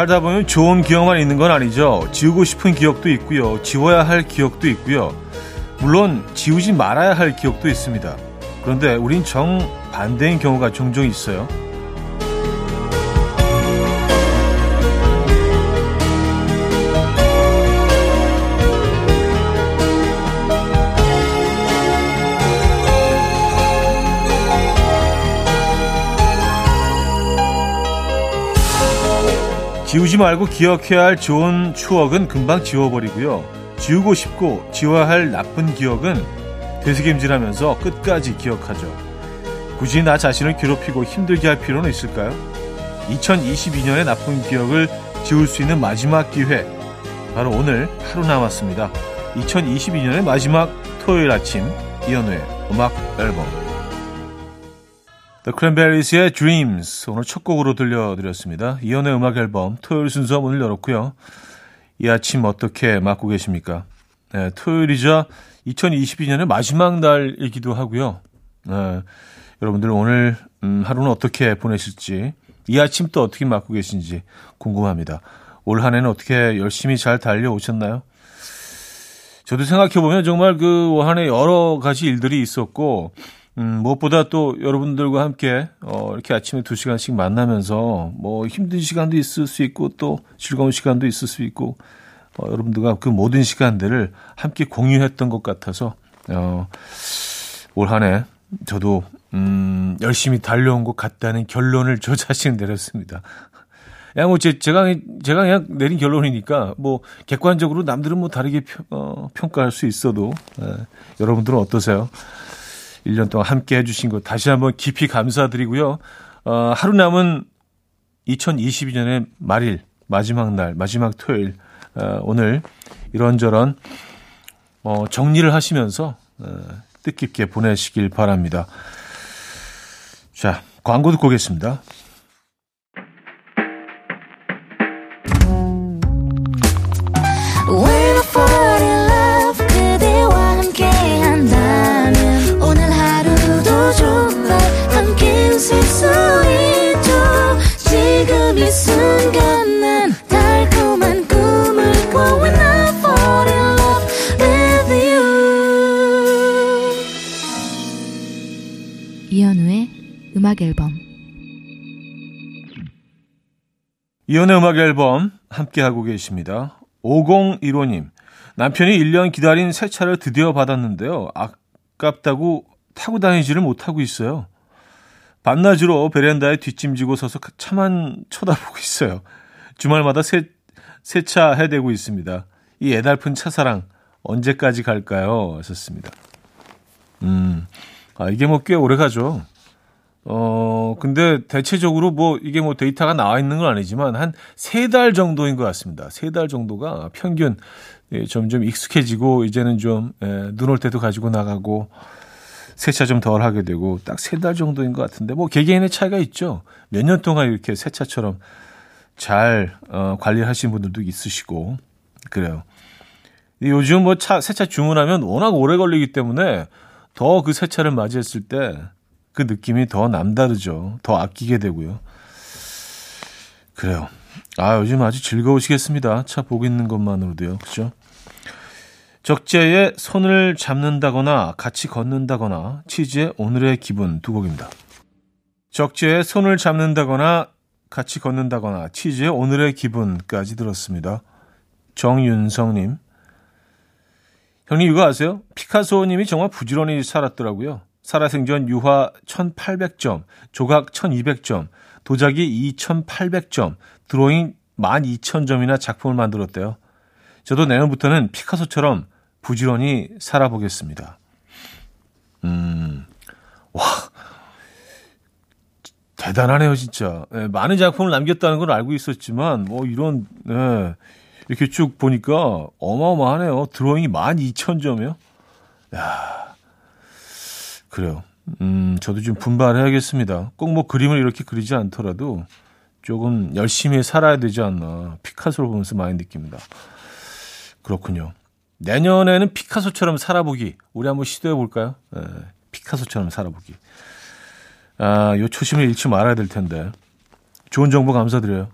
살다 보면 좋은 기억만 있는 건 아니죠. 지우고 싶은 기억도 있고요. 지워야 할 기억도 있고요. 물론 지우지 말아야 할 기억도 있습니다. 그런데 우린 정반대인 경우가 종종 있어요. 지우지 말고 기억해야 할 좋은 추억은 금방 지워버리고요. 지우고 싶고 지워야 할 나쁜 기억은 되새김질하면서 끝까지 기억하죠. 굳이 나 자신을 괴롭히고 힘들게 할 필요는 있을까요? 2022년의 나쁜 기억을 지울 수 있는 마지막 기회. 바로 오늘 하루 남았습니다. 2022년의 마지막 토요일 아침 이현우의 음악 앨범 The Cranberries의 Dreams 오늘 첫 곡으로 들려드렸습니다. 이연의 음악 앨범 토요일 순서 문을 열었고요. 이 아침 어떻게 맞고 계십니까? 네, 토요일이자 2022년의 마지막 날이기도 하고요. 네, 여러분들 오늘 음, 하루는 어떻게 보내실지 이 아침 또 어떻게 맞고 계신지 궁금합니다. 올 한 해는 어떻게 열심히 잘 달려오셨나요? 저도 생각해보면 정말 그올한해 여러 가지 일들이 있었고 음, 무엇보다 또 여러분들과 함께 어, 이렇게 아침에 두 시간씩 만나면서 뭐 힘든 시간도 있을 수 있고 또 즐거운 시간도 있을 수 있고 어, 여러분들과 그 모든 시간들을 함께 공유했던 것 같아서 어, 올 한해 저도 음, 열심히 달려온 것 같다는 결론을 저 자신 내렸습니다. 야, 뭐, 제, 제가, 제가 그냥 내린 결론이니까, 뭐, 객관적으로 남들은 뭐 다르게 평, 어, 평가할 수 있어도, 에, 여러분들은 어떠세요? 1년 동안 함께 해주신 것 다시 한번 깊이 감사드리고요. 어, 하루 남은 2022년의 말일, 마지막 날, 마지막 토요일, 어, 오늘 이런저런 어, 정리를 하시면서 어, 뜻깊게 보내시길 바랍니다. 자, 광고 듣고 오겠습니다. 이연의 음악 앨범 함께하고 계십니다. 5015님 남편이 1년 기다린 새 차를 드디어 받았는데요. 아깝다고 타고 다니지를 못하고 있어요. 반나주로 베란다에 뒷짐지고 서서 차만 쳐다보고 있어요. 주말마다 새, 세차 해대고 있습니다. 이 애달픈 차사랑 언제까지 갈까요? 하셨습니다. 음, 아, 이게 뭐 꽤 오래 가죠. 어, 근데 대체적으로 뭐 이게 뭐 데이터가 나와 있는 건 아니지만 한 세 달 정도인 것 같습니다. 세 달 정도가 평균 예, 점점 익숙해지고 이제는 좀 예, 눈올 때도 가지고 나가고 세차 좀 덜 하게 되고 딱 세 달 정도인 것 같은데 뭐 개개인의 차이가 있죠. 몇 년 동안 이렇게 세차처럼 잘 어, 관리하신 분들도 있으시고 그래요. 요즘 뭐 차 세차 주문하면 워낙 오래 걸리기 때문에 더 그 세차를 맞이했을 때 그 느낌이 더 남다르죠. 더 아끼게 되고요. 그래요. 아, 요즘 아주 즐거우시겠습니다. 차 보고 있는 것만으로도요. 그죠? 적재의 손을 잡는다거나 같이 걷는다거나 치즈의 오늘의 기분 두 곡입니다. 적재의 손을 잡는다거나 같이 걷는다거나 치즈의 오늘의 기분까지 들었습니다. 정윤성님. 형님 이거 아세요? 피카소님이 정말 부지런히 살았더라고요. 살아생전 유화 1800점, 조각 1200점, 도자기 2800점, 드로잉 12000점이나 작품을 만들었대요. 저도 내년부터는 피카소처럼 부지런히 살아보겠습니다. 음, 와, 대단하네요, 진짜. 네, 많은 작품을 남겼다는 걸 알고 있었지만, 뭐, 이런, 네, 이렇게 쭉 보니까 어마어마하네요. 드로잉이 12,000점이요? 야 그래요. 음, 저도 좀 분발해야겠습니다. 꼭 뭐 그림을 이렇게 그리지 않더라도 조금 열심히 살아야 되지 않나. 피카소를 보면서 많이 느낍니다. 그렇군요. 내년에는 피카소처럼 살아보기. 우리 한번 시도해 볼까요? 네, 피카소처럼 살아보기. 아, 요 초심을 잃지 말아야 될 텐데. 좋은 정보 감사드려요.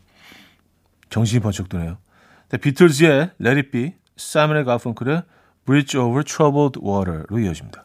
정신이 번쩍 드네요. 네, 비틀즈의 Let It Be, 사이먼의 가펑클의 Bridge Over Troubled Water로 이어집니다.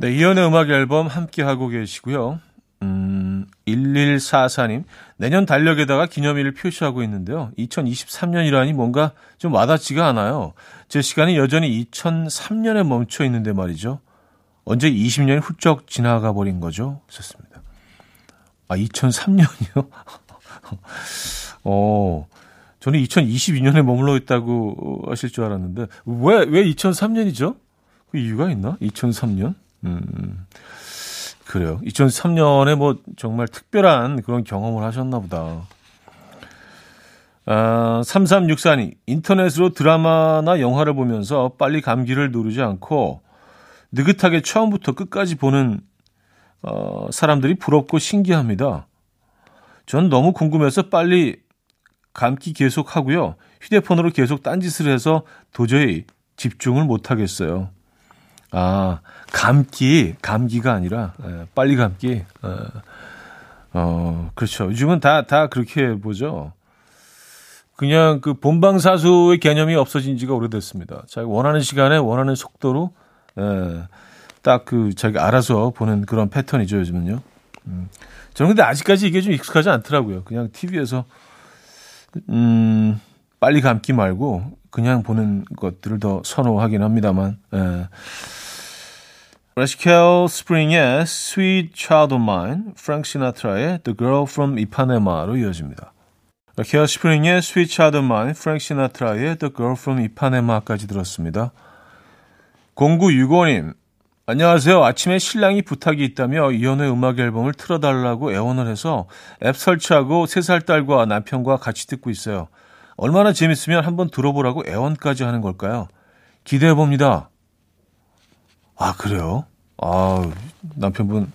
네, 이연의 음악 앨범 함께 하고 계시고요. 음, 1144님. 내년 달력에다가 기념일을 표시하고 있는데요. 2023년이라니 뭔가 좀 와닿지가 않아요. 제 시간이 여전히 2003년에 멈춰 있는데 말이죠. 언제 20년이 훌쩍 지나가 버린 거죠? 좋습니다. 아, 2003년이요? 어, 저는 2022년에 머물러 있다고 하실 줄 알았는데, 왜, 왜 2003년이죠? 그 이유가 있나? 2003년? 음, 그래요. 2003년에 뭐 정말 특별한 그런 경험을 하셨나 보다. 아, 3364님, 인터넷으로 드라마나 영화를 보면서 빨리 감기를 누르지 않고 느긋하게 처음부터 끝까지 보는 어, 사람들이 부럽고 신기합니다. 전 너무 궁금해서 빨리 감기 계속 하고요. 휴대폰으로 계속 딴짓을 해서 도저히 집중을 못 하겠어요. 아, 감기, 감기가 아니라, 에, 빨리 감기. 에, 어, 그렇죠. 요즘은 다, 다 그렇게 보죠. 그냥 그 본방사수의 개념이 없어진 지가 오래됐습니다. 자기 원하는 시간에 원하는 속도로, 에, 딱그 자기가 알아서 보는 그런 패턴이죠, 요즘은요. 음. 저는 근데 아직까지 이게 좀 익숙하지 않더라고요. 그냥 TV에서, 음, 빨리 감기 말고 그냥 보는 것들을 더 선호하긴 합니다만. 에. 레시켈 스프링의 Sweet Child of Mine, 프랭크 시나트라의 The Girl from Ipanema로 이어집니다. 레시켈 스프링의 Sweet Child of Mine, 프랭크 시나트라의 The Girl from Ipanema까지 들었습니다. 0965님, 안녕하세요. 아침에 신랑이 부탁이 있다며 이연의 음악 앨범을 틀어달라고 애원을 해서 앱 설치하고 3살 딸과 남편과 같이 듣고 있어요. 얼마나 재밌으면 한번 들어보라고 애원까지 하는 걸까요? 기대해 봅니다. 아, 그래요? 아, 남편분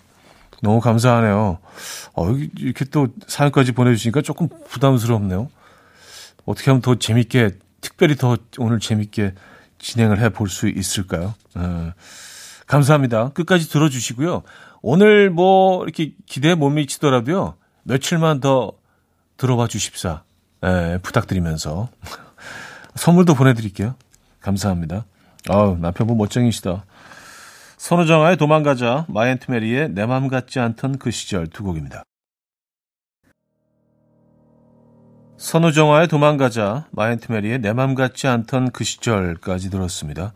너무 감사하네요. 어, 이렇게 또 사연까지 보내주시니까 조금 부담스럽네요. 어떻게 하면 더 재밌게, 특별히 더 오늘 재밌게 진행을 해 볼 수 있을까요? 에, 감사합니다. 끝까지 들어주시고요. 오늘 뭐 이렇게 기대에 못 미치더라도요. 며칠만 더 들어봐 주십사. 에, 부탁드리면서 선물도 보내드릴게요. 감사합니다. 아우 남편분 멋쟁이시다. 선우정아의 도망가자, 마이앤트 메리의 내 맘 같지 않던 그 시절 두 곡입니다. 선우정아의 도망가자, 마이앤트 메리의 내 맘 같지 않던 그 시절까지 들었습니다.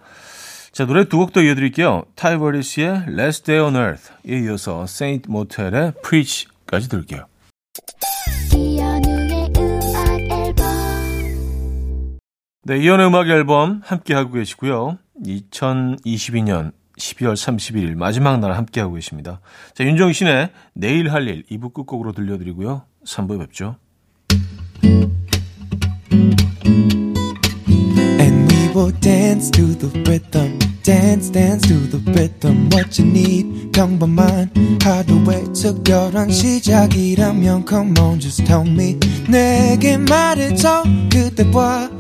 자, 노래 두 곡 더 이어드릴게요. 타이버리스의 Last Day on Earth에 이어서 세인트 모텔의 Preach까지 들을게요. 네, 이현우의 음악 앨범 함께하고 계시고요. 2022년 12월 31일 마지막 날 함께하고 계십니다. 자, 윤종신의 내일 할 일 2부 끝곡으로 들려드리고요. 3부에 뵙죠. Will dance to the rhythm. dance dance to the rhythm what you need 평범한 하루의 특별한 시작이라면 come on just tell me 내게 말해줘 그대와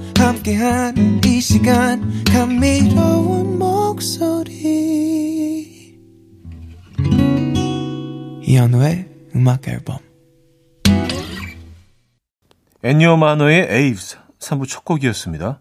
함께한 이 시간 감미로운 목소리 이현우의 음악 앨범 애니어 마노의 에이브스 3부 첫 곡이었습니다.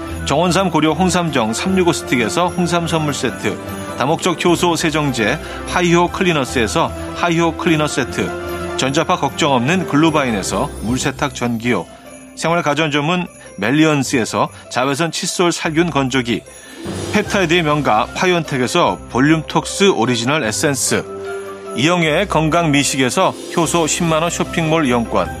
정원삼 고려 홍삼정 365 스틱에서 홍삼 선물 세트 다목적 효소 세정제 하이호 클리너스에서 하이호 클리너 세트 전자파 걱정 없는 글루바인에서 물세탁 전기요 생활 가전 전문 멜리언스에서 자외선 칫솔 살균 건조기 펩타이드의 명가 파이온텍에서 볼륨톡스 오리지널 에센스 이영애의 건강 미식에서 효소 10만원 쇼핑몰 이용권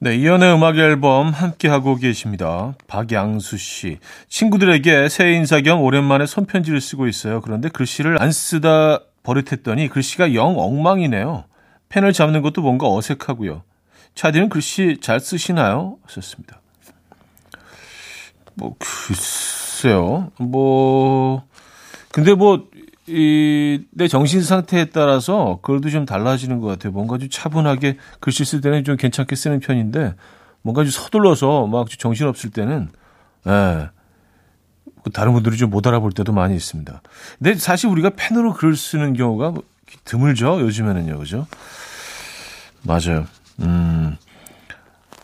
네, 이연의 음악 앨범 함께 하고 계십니다. 박양수 씨. 친구들에게 새해 인사 겸 오랜만에 손편지를 쓰고 있어요. 그런데 글씨를 안 쓰다 버릇했더니 글씨가 영 엉망이네요. 펜을 잡는 것도 뭔가 어색하고요. 차디는 글씨 잘 쓰시나요? 하셨습니다. 뭐, 글쎄요. 뭐, 근데 뭐, 이, 내 정신 상태에 따라서 글도 좀 달라지는 것 같아요. 뭔가 좀 차분하게 글씨 쓸 때는 좀 괜찮게 쓰는 편인데, 뭔가 좀 서둘러서 막 정신 없을 때는, 예. 다른 분들이 좀 못 알아볼 때도 많이 있습니다. 근데 사실 우리가 펜으로 글을 쓰는 경우가 드물죠. 요즘에는요. 그죠? 맞아요. 음,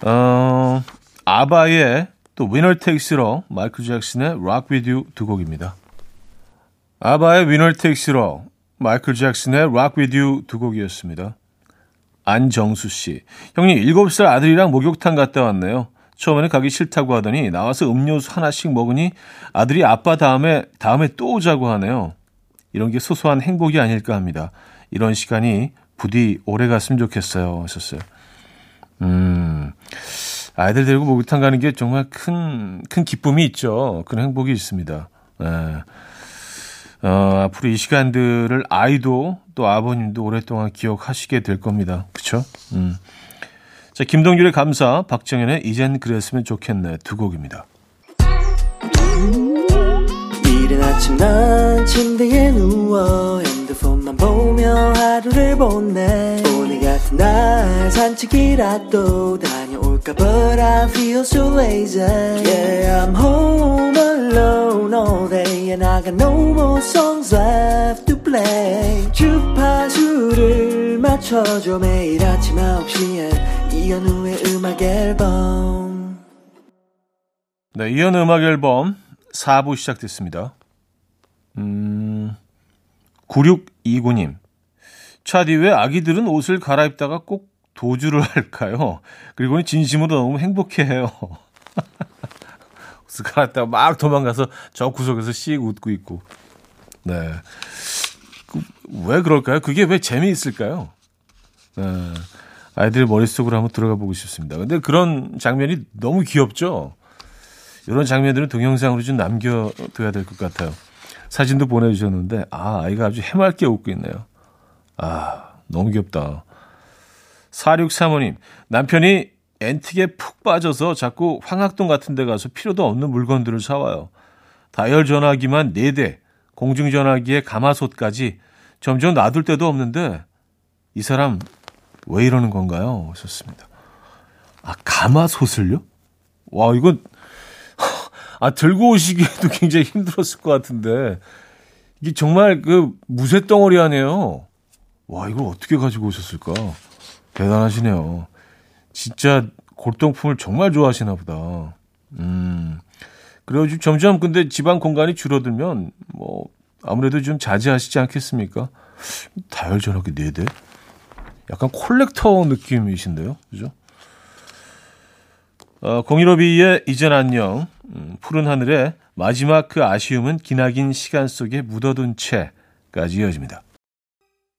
어, 아바의 또 위너 테이스로 마이클 잭슨의 Rock With You 두 곡입니다. 아바의 위너 테이스로 마이클 잭슨의 Rock With You 두 곡이었습니다. 안정수 씨. 형님, 7살 아들이랑 목욕탕 갔다 왔네요. 처음에는 가기 싫다고 하더니 나와서 음료수 하나씩 먹으니 아들이 아빠 다음에, 다음에 또 오자고 하네요. 이런 게 소소한 행복이 아닐까 합니다. 이런 시간이 부디 오래 갔으면 좋겠어요. 하셨어요. 음, 아이들 데리고 목욕탕 가는 게 정말 큰, 큰 기쁨이 있죠. 큰 행복이 있습니다. 네. 어, 앞으로 이 시간들을 아이도 또 아버님도 오랫동안 기억하시게 될 겁니다. 그쵸? 음. 자, 김동률의 감사, 박정현의 이젠 그랬으면 좋겠네 두 곡입니다. 이른 아침 난 침대에 누워 핸드폰만 보며 하루를 보내 오늘 날 산책이라도 다녀올까 But I feel so lazy Yeah I'm home alone all day And I got no more songs left to play 주파수를 맞춰줘 매일 아침 9시에 이현우의 음악 앨범 네, 이현우 음악 앨범 4부 시작됐습니다. 음, 9629님. 차디 왜 아기들은 옷을 갈아입다가 꼭 도주를 할까요? 그리고는 진심으로 너무 행복해해요. 옷을 갈아입다가 막 도망가서 저 구석에서 씩 웃고 있고. 네. 그, 왜 그럴까요? 그게 왜 재미있을까요? 네. 아이들 머릿속으로 한번 들어가 보고 싶습니다. 근데 그런 장면이 너무 귀엽죠? 이런 장면들은 동영상으로 좀 남겨둬야 될 것 같아요. 사진도 보내주셨는데, 아, 아이가 아주 해맑게 웃고 있네요. 아, 너무 귀엽다. 4635님, 남편이 엔틱에 푹 빠져서 자꾸 황학동 같은 데 가서 필요도 없는 물건들을 사와요. 다이얼 전화기만 4대, 공중전화기에 가마솥까지 점점 놔둘 데도 없는데, 이 사람 왜 이러는 건가요? 하셨습니다. 아, 가마솥을요? 와, 이건, 아, 들고 오시기에도 굉장히 힘들었을 것 같은데, 이게 정말 그 무쇠덩어리 아니에요. 와, 이걸 어떻게 가지고 오셨을까? 대단하시네요. 진짜 골동품을 정말 좋아하시나 보다. 음. 그리고 점점 근데 집안 공간이 줄어들면 뭐 아무래도 좀 자제하시지 않겠습니까? 다혈전하게 네 대. 약간 콜렉터 느낌이신데요. 그죠? 어, 015B의 이젠 안녕, 음, 푸른 하늘에 마지막 그 아쉬움은 기나긴 시간 속에 묻어둔 채까지 이어집니다.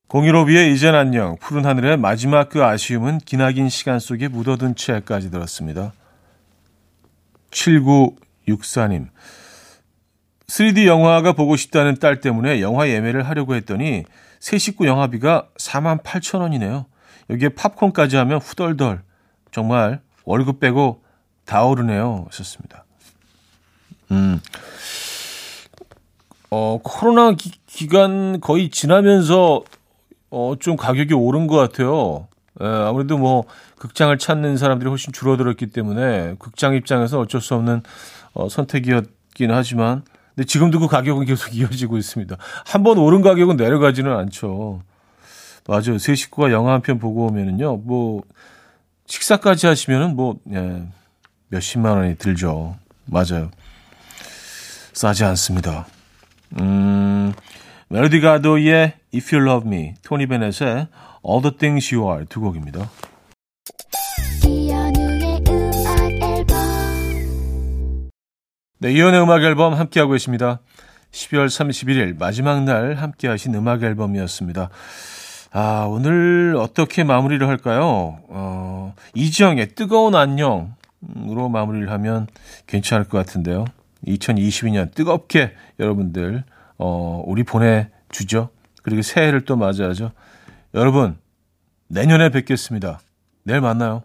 015B의 이젠 안녕, 푸른 하늘에 마지막 그 아쉬움은 기나긴 시간 속에 묻어둔 채까지 들었습니다. 7964님, 3D 영화가 보고 싶다는 딸 때문에 영화 예매를 하려고 했더니 새 식구 영화비가 4만 8천 원이네요. 여기에 팝콘까지 하면 후덜덜. 정말 월급 빼고 다 오르네요. 하셨습니다. 음. 어, 코로나 기, 기간 거의 지나면서 어, 좀 가격이 오른 것 같아요. 예, 아무래도 뭐 극장을 찾는 사람들이 훨씬 줄어들었기 때문에 극장 입장에서 어쩔 수 없는 어, 선택이었긴 하지만 근데 지금도 그 가격은 계속 이어지고 있습니다. 한 번 오른 가격은 내려가지는 않죠. 맞아요. 세 식구가 영화 한 편 보고 오면은요, 뭐, 식사까지 하시면은 뭐, 예, 몇십만 원이 들죠. 맞아요. 싸지 않습니다. 음, 멜로디 가도의 If You Love Me, 토니 베넷의 All the Things You Are 두 곡입니다. 네, 이연의 음악 앨범 함께하고 계십니다. 12월 31일 마지막 날 함께하신 음악 앨범이었습니다. 아, 오늘 어떻게 마무리를 할까요? 어, 이지영의 뜨거운 안녕으로 마무리를 하면 괜찮을 것 같은데요. 2022년 뜨겁게 여러분들, 어, 우리 보내주죠. 그리고 새해를 또 맞이하죠. 여러분, 내년에 뵙겠습니다. 내일 만나요.